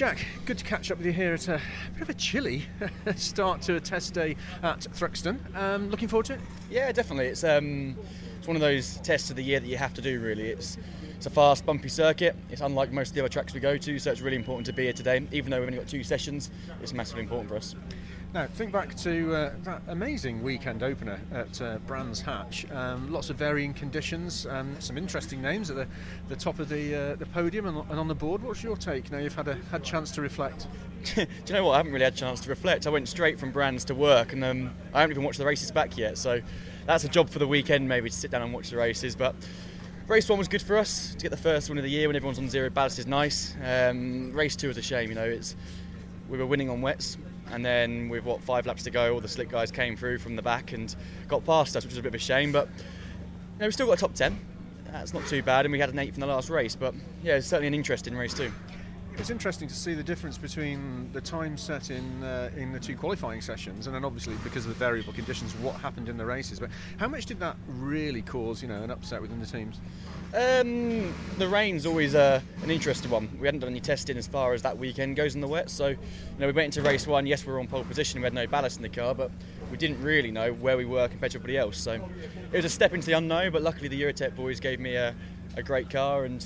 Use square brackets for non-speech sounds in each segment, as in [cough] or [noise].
Jack, good to catch up with you here at a bit of a chilly [laughs] start to a test day at Thruxton. Um, looking forward to it? Yeah, definitely. It's um, it's one of those tests of the year that you have to do. Really, it's it's a fast, bumpy circuit. It's unlike most of the other tracks we go to, so it's really important to be here today. Even though we've only got two sessions, it's massively important for us. Now, think back to uh, that amazing weekend opener at uh, Brands Hatch. Um, lots of varying conditions, um, some interesting names at the, the top of the, uh, the podium and, and, on the board. What's your take now you've had a had chance to reflect? [laughs] Do you know what? I haven't really had a chance to reflect. I went straight from Brands to work, and um, I haven't even watched the races back yet. So that's a job for the weekend, maybe to sit down and watch the races. But race one was good for us to get the first one of the year when everyone's on zero ballast is nice. Um, race two is a shame. You know, it's we were winning on wets and then with what five laps to go, all the slick guys came through from the back and got past us, which was a bit of a shame. But you know, we still got a top ten. That's not too bad, and we had an eighth in the last race. But yeah, it's certainly an interesting race too. It's interesting to see the difference between the time set in uh, in the two qualifying sessions, and then obviously because of the variable conditions, what happened in the races. But how much did that really cause, you know, an upset within the teams? Um, the rain's always uh, an interesting one. We hadn't done any testing as far as that weekend goes in the wet, so you know we went into race one. Yes, we were on pole position. We had no ballast in the car, but we didn't really know where we were compared to everybody else. So it was a step into the unknown. But luckily, the Eurotech boys gave me a, a great car, and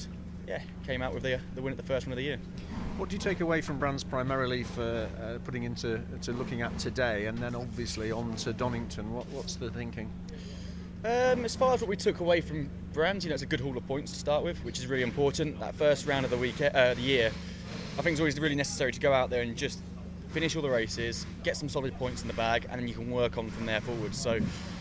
yeah, came out with the, the win at the first one of the year. What do you take away from Brands primarily for uh, putting into to looking at today, and then obviously on to Donington? What, what's the thinking? Um, as far as what we took away from Brands, you know, it's a good haul of points to start with, which is really important. That first round of the week, uh, the year, I think it's always really necessary to go out there and just finish all the races, get some solid points in the bag, and then you can work on from there forward. So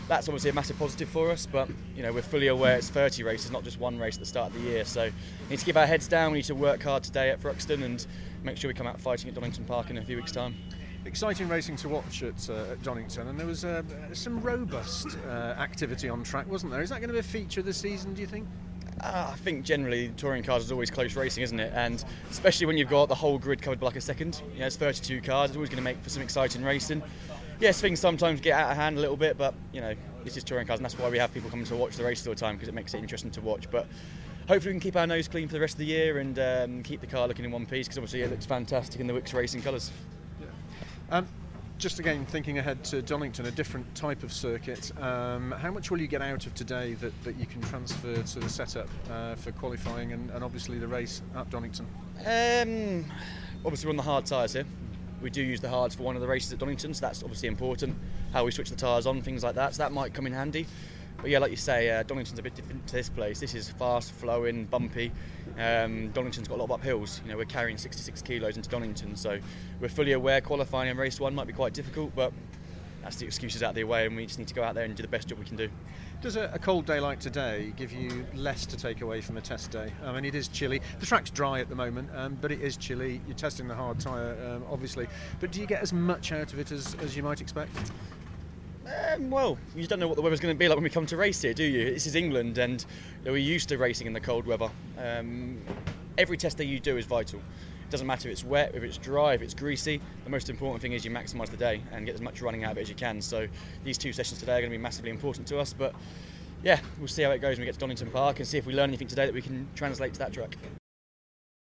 that's obviously a massive positive for us. But you know, we're fully aware it's 30 races, not just one race at the start of the year. So we need to keep our heads down. We need to work hard today at Thruxton and make sure we come out fighting at Donington Park in a few weeks' time exciting racing to watch at, uh, at Donington, and there was uh, some robust uh, activity on track, wasn't there? Is that going to be a feature this season? Do you think? Uh, I think generally touring cars is always close racing, isn't it? And especially when you've got the whole grid covered by like a second. You know, it's 32 cars. It's always going to make for some exciting racing. Yes, things sometimes get out of hand a little bit, but you know, this is touring cars, and that's why we have people coming to watch the races all the time because it makes it interesting to watch. But hopefully we can keep our nose clean for the rest of the year and um, keep the car looking in one piece because obviously it looks fantastic in the Wix Racing colours. Yeah. Um, just again thinking ahead to Donington, a different type of circuit. Um, how much will you get out of today that, that you can transfer to the setup uh, for qualifying and, and, obviously the race at Donington? Um, obviously, we're on the hard tyres here. We do use the hards for one of the races at Donington, so that's obviously important. How we switch the tyres on, things like that. So that might come in handy. But yeah, like you say, uh, Donington's a bit different to this place. This is fast, flowing, bumpy. Um, Donington's got a lot of uphills. You know, we're carrying 66 kilos into Donington, so we're fully aware qualifying in race one might be quite difficult, but that's the excuses out of the way, and we just need to go out there and do the best job we can do. Does a, a, cold day like today give you less to take away from a test day? I mean, it is chilly. The track's dry at the moment, um, but it is chilly. You're testing the hard tyre, um, obviously. But do you get as much out of it as, as you might expect? Um, well, you don't know what the weather's going to be like when we come to race here, do you? This is England, and you know, we're used to racing in the cold weather. Um, every test day you do is vital. It doesn't matter if it's wet, if it's dry, if it's greasy. The most important thing is you maximise the day and get as much running out of it as you can. So these two sessions today are going to be massively important to us. But yeah, we'll see how it goes when we get to Donington Park and see if we learn anything today that we can translate to that track.